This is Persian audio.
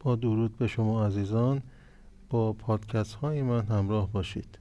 با درود به شما عزیزان. با پادکست های من همراه باشید.